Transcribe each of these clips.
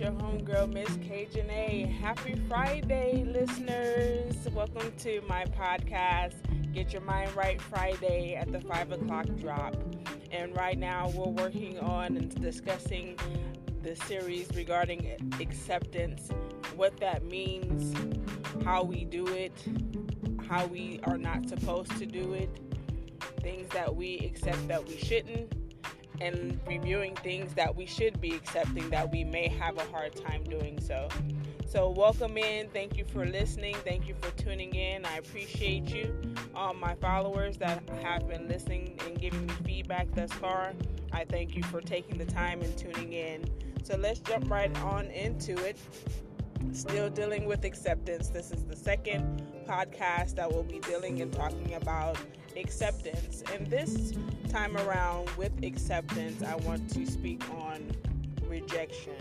your homegirl, Miss Cajun A. Happy Friday, listeners. Welcome to my podcast, Get Your Mind Right Friday at the 5 o'clock drop. And right now, we're working on and discussing the series regarding acceptance, what that means, how we do it, how we are not supposed to do it, things that we accept that we shouldn't and reviewing things that we should be accepting that we may have a hard time doing so. So, welcome in. Thank you for listening. Thank you for tuning in. I appreciate you. All my followers that have been listening and giving me feedback thus far, I thank you for taking the time and tuning in. So, let's jump right on into it. Still dealing with acceptance. This is the second podcast that will be dealing and talking about acceptance. And this time around with acceptance, I want to speak on rejection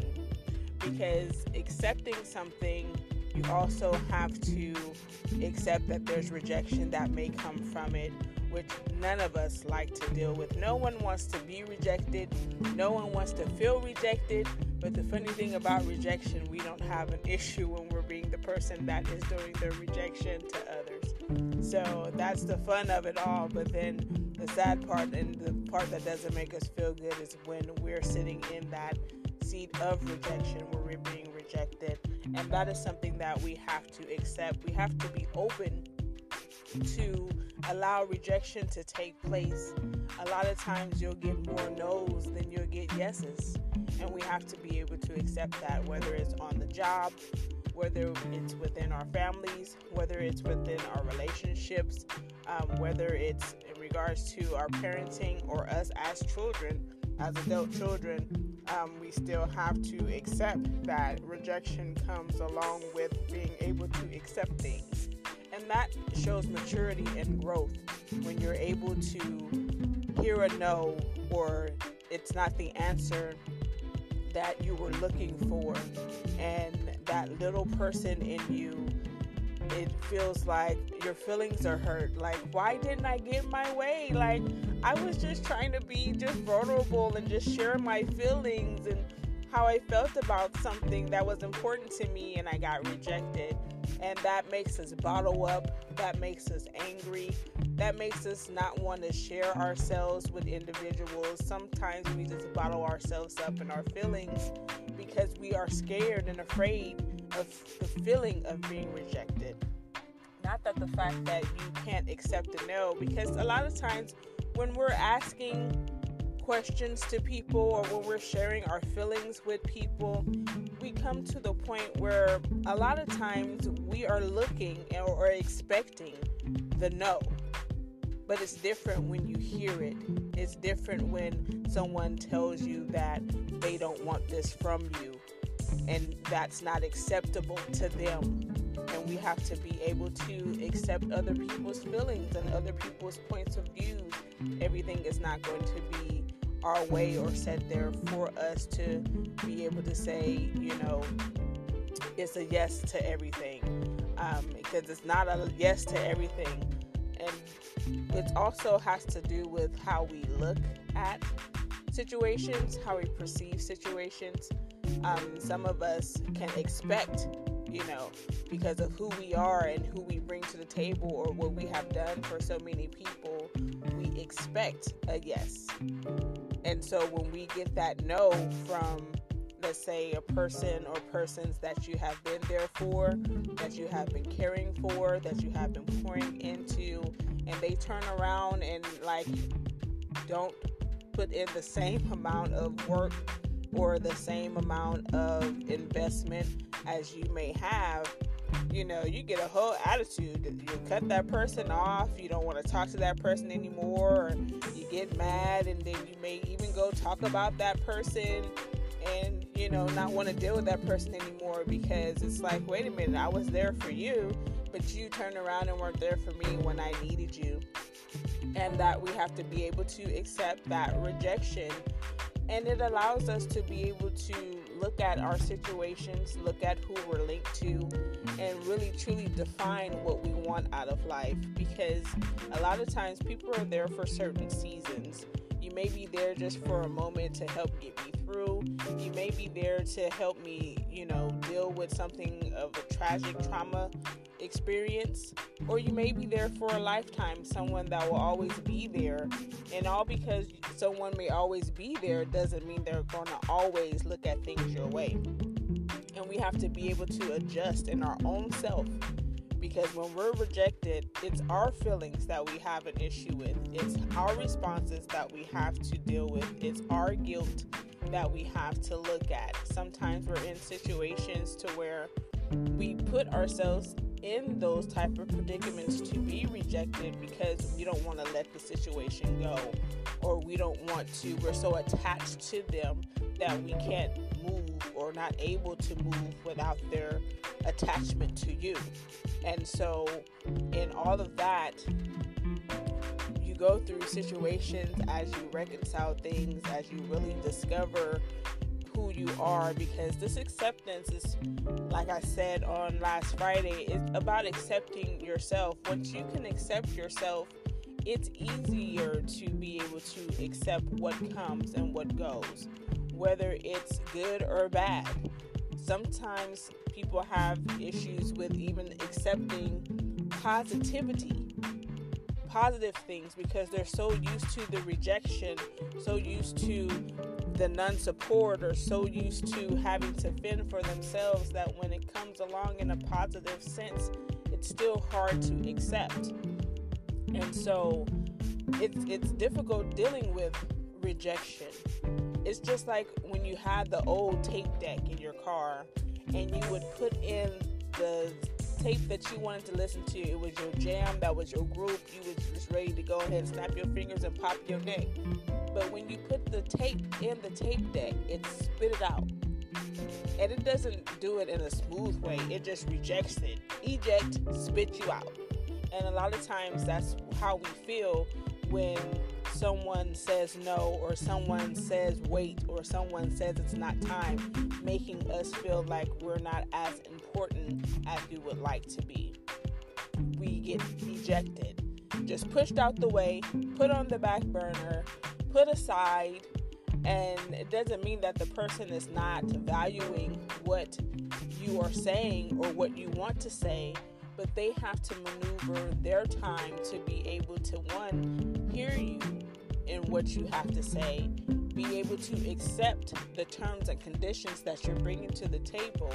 because accepting something, you also have to accept that there's rejection that may come from it, which none of us like to deal with. No one wants to be rejected, no one wants to feel rejected. But the funny thing about rejection, we don't have an issue when we're being the person that is doing the rejection to others. So that's the fun of it all. But then the sad part and the part that doesn't make us feel good is when we're sitting in that seat of rejection where we're being rejected. And that is something that we have to accept. We have to be open to allow rejection to take place. A lot of times you'll get more no's than you'll get yeses. And we have to be able to accept that, whether it's on the job, whether it's within our families, whether it's within our relationships, um, whether it's in regards to our parenting or us as children, as adult children, um, we still have to accept that rejection comes along with being able to accept things. And that shows maturity and growth when you're able to hear a no or it's not the answer that you were looking for. And that little person in you, it feels like your feelings are hurt. Like, why didn't I get my way? Like, I was just trying to be just vulnerable and just share my feelings and how I felt about something that was important to me, and I got rejected. And that makes us bottle up, that makes us angry, that makes us not want to share ourselves with individuals. Sometimes we just bottle ourselves up in our feelings because we are scared and afraid of the feeling of being rejected. Not that the fact that you can't accept a no, because a lot of times when we're asking questions to people or when we're sharing our feelings with people, we come to the point where a lot of times we are looking or expecting the no. But it's different when you hear it. It's different when someone tells you that they don't want this from you and that's not acceptable to them. And we have to be able to accept other people's feelings and other people's points of views. Everything is not going to be our way or set there for us to be able to say, you know, it's a yes to everything. Um, because it's not a yes to everything. And it also has to do with how we look at situations, how we perceive situations. Um, some of us can expect, you know, because of who we are and who we bring to the table or what we have done for so many people, we expect a yes. And so when we get that no from, let's say, a person or persons that you have been there for, that you have been caring for, that you have been pouring into, and they turn around and like don't put in the same amount of work or the same amount of investment as you may have, you know, you get a whole attitude. You cut that person off. You don't want to talk to that person anymore. Or you get mad, and then you may even go talk about that person and, you know, not want to deal with that person anymore because it's like, wait a minute, I was there for you, but you turned around and weren't there for me when I needed you. And that we have to be able to accept that rejection and it allows us to be able to look at our situations, look at who we're linked to, and really truly define what we want out of life. Because a lot of times people are there for certain seasons. You may be there just for a moment to help get me through. You may be there to help me, you know, deal with something of a tragic trauma experience, or you may be there for a lifetime, someone that will always be there. And all because someone may always be there doesn't mean they're going to always look at things your way. And we have to be able to adjust in our own self because when we're rejected, it's our feelings that we have an issue with. It's our responses that we have to deal with. It's our guilt that we have to look at. Sometimes we're in situations to where we put ourselves in those type of predicaments to be rejected because we don't want to let the situation go or we don't want to we're so attached to them that we can't move or not able to move without their attachment to you and so in all of that you go through situations as you reconcile things as you really discover who you are because this acceptance is like I said on last Friday is about accepting yourself. Once you can accept yourself, it's easier to be able to accept what comes and what goes, whether it's good or bad. Sometimes people have issues with even accepting positivity positive things because they're so used to the rejection, so used to the non support, or so used to having to fend for themselves that when it comes along in a positive sense, it's still hard to accept. And so it's, it's difficult dealing with rejection. It's just like when you had the old tape deck in your car and you would put in the tape that you wanted to listen to. It was your jam, that was your group. You was just ready to go ahead and snap your fingers and pop your neck. But when you put the tape in the tape deck, it spit it out. And it doesn't do it in a smooth way. It just rejects it. Eject, spit you out. And a lot of times that's how we feel when someone says no or someone says wait or someone says it's not time, making us feel like we're not as important as we would like to be. We get ejected, just pushed out the way, put on the back burner, put aside, and it doesn't mean that the person is not valuing what you are saying or what you want to say but they have to maneuver their time to be able to one hear you in what you have to say, be able to accept the terms and conditions that you're bringing to the table,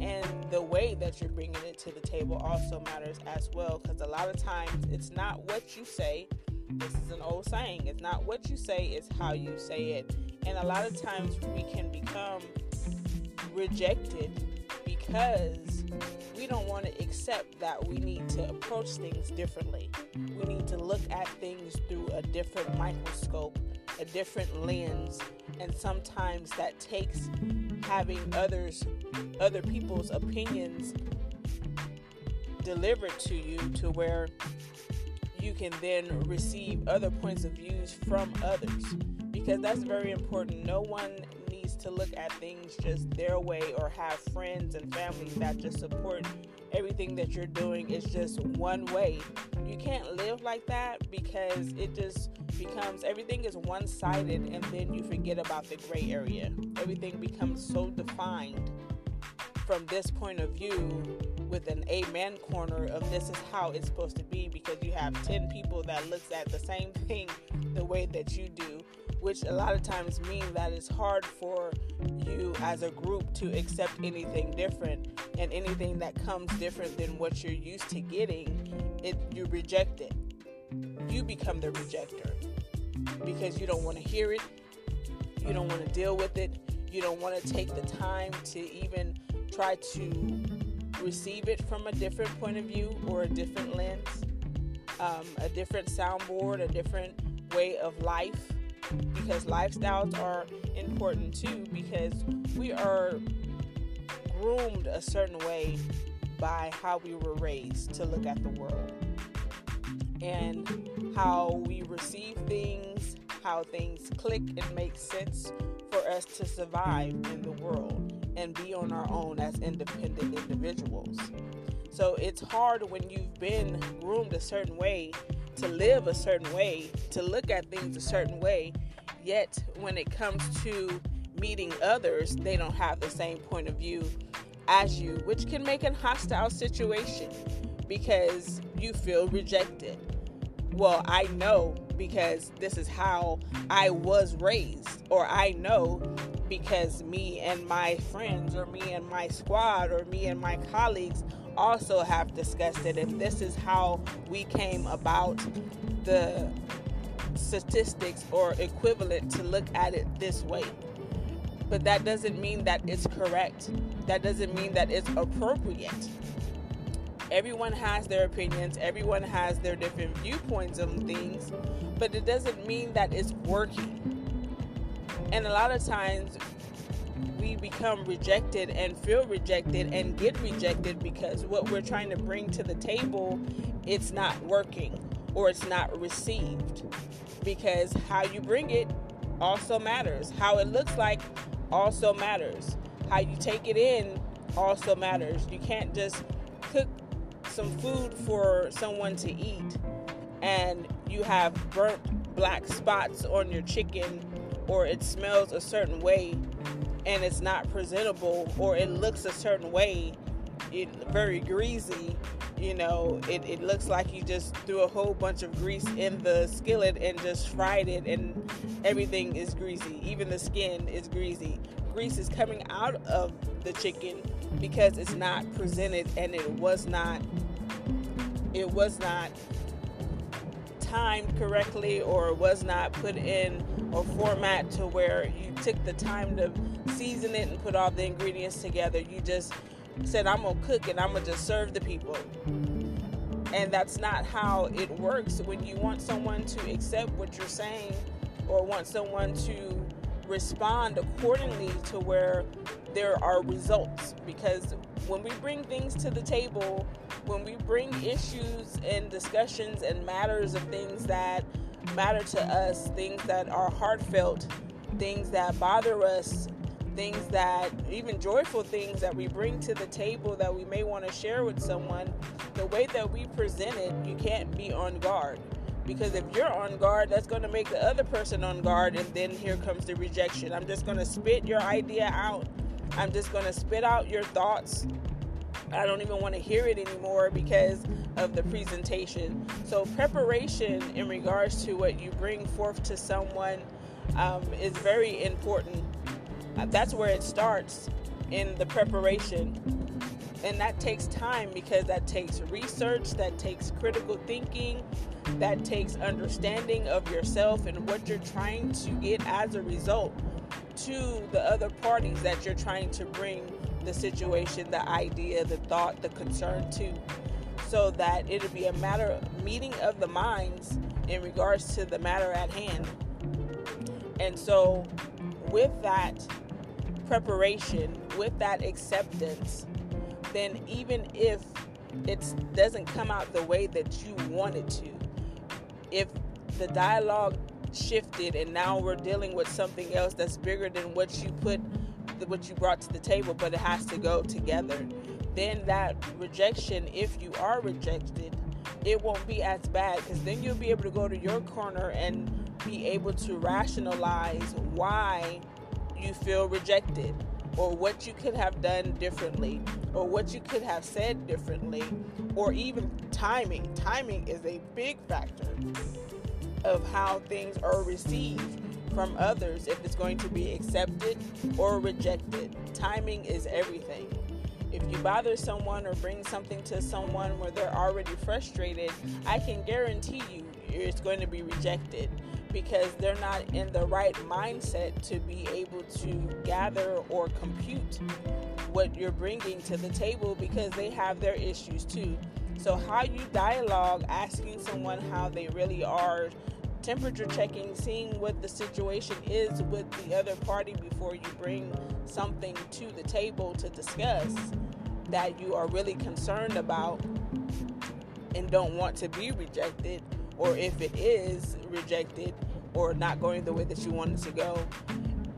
and the way that you're bringing it to the table also matters as well. Because a lot of times it's not what you say. This is an old saying. It's not what you say, it's how you say it. And a lot of times we can become rejected because we don't want to accept that we need to approach things differently. We need to look at things through a different microscope, a different lens, and sometimes that takes having others other people's opinions delivered to you to where you can then receive other points of views from others because that's very important. No one to look at things just their way or have friends and family that just support everything that you're doing is just one way. You can't live like that because it just becomes everything is one sided and then you forget about the gray area. Everything becomes so defined from this point of view with an amen corner of this is how it's supposed to be because you have 10 people that looks at the same thing the way that you do which a lot of times mean that it's hard for you as a group to accept anything different. And anything that comes different than what you're used to getting it you reject it. You become the rejector because you don't want to hear it. You don't want to deal with it. You don't want to take the time to even try to receive it from a different point of view or a different lens um, a different soundboard a different way of life because lifestyles are important too because we are groomed a certain way by how we were raised to look at the world and how we receive things, how things click and make sense for us to survive in the world and be on our own as independent individuals. So it's hard when you've been groomed a certain way to live a certain way, to look at things a certain way, yet when it comes to meeting others, they don't have the same point of view as you, which can make a hostile situation because you feel rejected. Well, I know because this is how I was raised, or I know because me and my friends, or me and my squad, or me and my colleagues also have discussed it, If this is how we came about the statistics or equivalent to look at it this way. But that doesn't mean that it's correct. That doesn't mean that it's appropriate. Everyone has their opinions, everyone has their different viewpoints on things, but it doesn't mean that it's working. And a lot of times we become rejected and feel rejected and get rejected because what we're trying to bring to the table it's not working or it's not received. Because how you bring it also matters. How it looks like also matters. How you take it in also matters. You can't just cook some food for someone to eat and you have burnt black spots on your chicken or it smells a certain way and it's not presentable or it looks a certain way, it very greasy, you know, it, it looks like you just threw a whole bunch of grease in the skillet and just fried it and everything is greasy. Even the skin is greasy. Grease is coming out of the chicken because it's not presented and it was not it was not timed correctly or was not put in a format to where you took the time to season it and put all the ingredients together. You just said, I'm going to cook and I'm going to just serve the people. And that's not how it works when you want someone to accept what you're saying or want someone to respond accordingly to where there are results. Because when we bring things to the table, when we bring issues and discussions and matters of things that matter to us, things that are heartfelt, things that bother us, things that even joyful things that we bring to the table that we may want to share with someone, the way that we present it, you can't be on guard. Because if you're on guard, that's going to make the other person on guard, and then here comes the rejection. I'm just going to spit your idea out. I'm just going to spit out your thoughts. I don't even want to hear it anymore because of the presentation. So, preparation in regards to what you bring forth to someone um, is very important uh, that's where it starts in the preparation. And that takes time because that takes research, that takes critical thinking, that takes understanding of yourself and what you're trying to get as a result to the other parties that you're trying to bring the situation, the idea, the thought, the concern to. So that it'll be a matter of meeting of the minds in regards to the matter at hand. And so, with that, preparation, with that acceptance, then even if it doesn't come out the way that you want it to, if the dialogue shifted and now we're dealing with something else that's bigger than what you put what you brought to the table but it has to go together then that rejection if you are rejected it won't be as bad because then you'll be able to go to your corner and be able to rationalize why you feel rejected or what you could have done differently or what you could have said differently or even timing. Timing is a big factor of how things are received from others if it's going to be accepted or rejected. Timing is everything. If you bother someone or bring something to someone where they're already frustrated, I can guarantee you it's going to be rejected because they're not in the right mindset to be able to gather or compute what you're bringing to the table because they have their issues too. So, how you dialogue, asking someone how they really are, temperature checking, seeing what the situation is with the other party before you bring something to the table to discuss that you are really concerned about and don't want to be rejected or if it is rejected or not going the way that you wanted to go,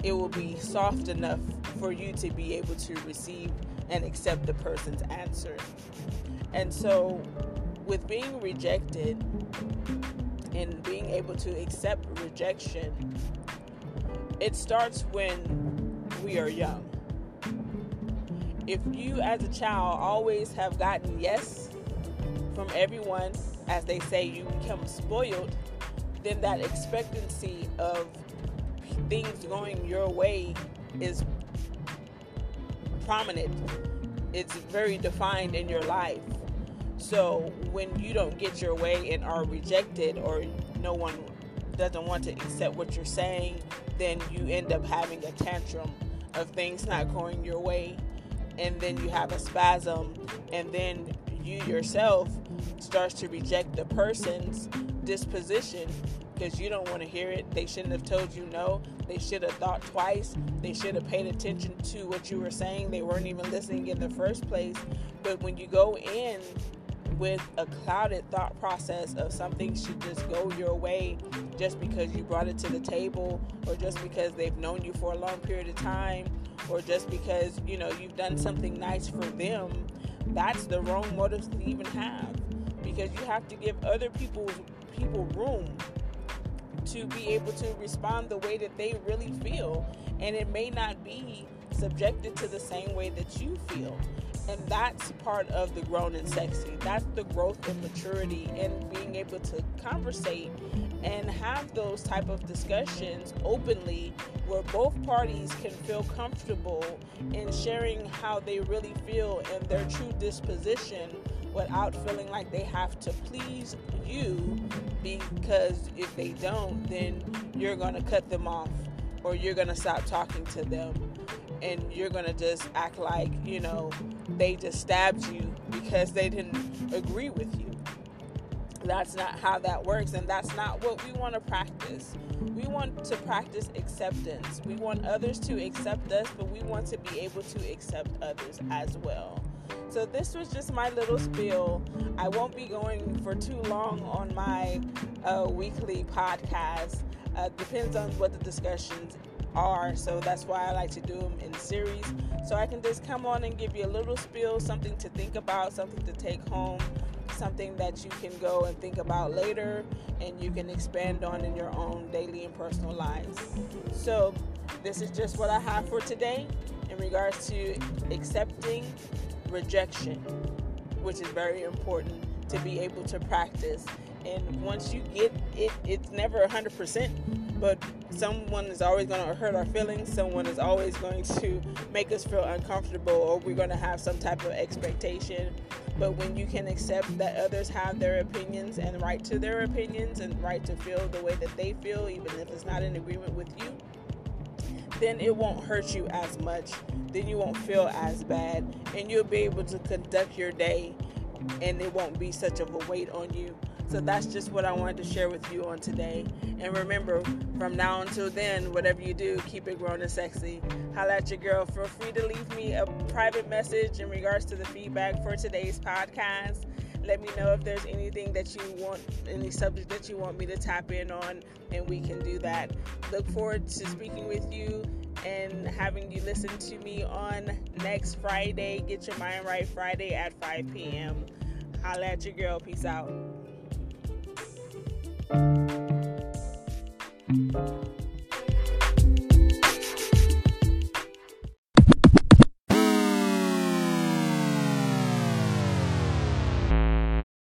it will be soft enough for you to be able to receive and accept the person's answer. And so, with being rejected, and being able to accept rejection, it starts when we are young. If you, as a child, always have gotten yes from everyone, as they say, you become spoiled, then that expectancy of things going your way is prominent. It's very defined in your life. So when you don't get your way and are rejected, or no one doesn't want to accept what you're saying, then you end up having a tantrum of things not going your way. And then you have a spasm, and then you yourself starts to reject the person's disposition because you don't want to hear it. They shouldn't have told you no. They should have thought twice. They should have paid attention to what you were saying. They weren't even listening in the first place. But when you go in with a clouded thought process of something should just go your way just because you brought it to the table or just because they've known you for a long period of time or just because you know you've done something nice for them that's the wrong motives to even have because you have to give other people people room to be able to respond the way that they really feel. And it may not be subjected to the same way that you feel and that's part of the grown and sexy. That's the growth and maturity and being able to conversate and have those type of discussions openly where both parties can feel comfortable in sharing how they really feel and their true disposition without feeling like they have to please you because if they don't then you're going to cut them off or you're going to stop talking to them and you're going to just act like you know they just stabbed you because they didn't agree with you that's not how that works, and that's not what we want to practice. We want to practice acceptance. We want others to accept us, but we want to be able to accept others as well. So, this was just my little spiel. I won't be going for too long on my uh, weekly podcast. Uh, depends on what the discussions are. So that's why I like to do them in series. So I can just come on and give you a little spiel, something to think about, something to take home something that you can go and think about later and you can expand on in your own daily and personal lives. So, this is just what I have for today in regards to accepting rejection, which is very important to be able to practice. And once you get it, it's never 100%, but someone is always going to hurt our feelings. Someone is always going to make us feel uncomfortable, or we're going to have some type of expectation. But when you can accept that others have their opinions and right to their opinions and right to feel the way that they feel, even if it's not in agreement with you, then it won't hurt you as much. Then you won't feel as bad, and you'll be able to conduct your day, and it won't be such of a weight on you. So that's just what I wanted to share with you on today. And remember, from now until then, whatever you do, keep it grown and sexy. Holla at your girl. Feel free to leave me a private message in regards to the feedback for today's podcast. Let me know if there's anything that you want, any subject that you want me to tap in on, and we can do that. Look forward to speaking with you and having you listen to me on next Friday. Get your mind right Friday at 5 p.m. Holla at your girl. Peace out. Thank you.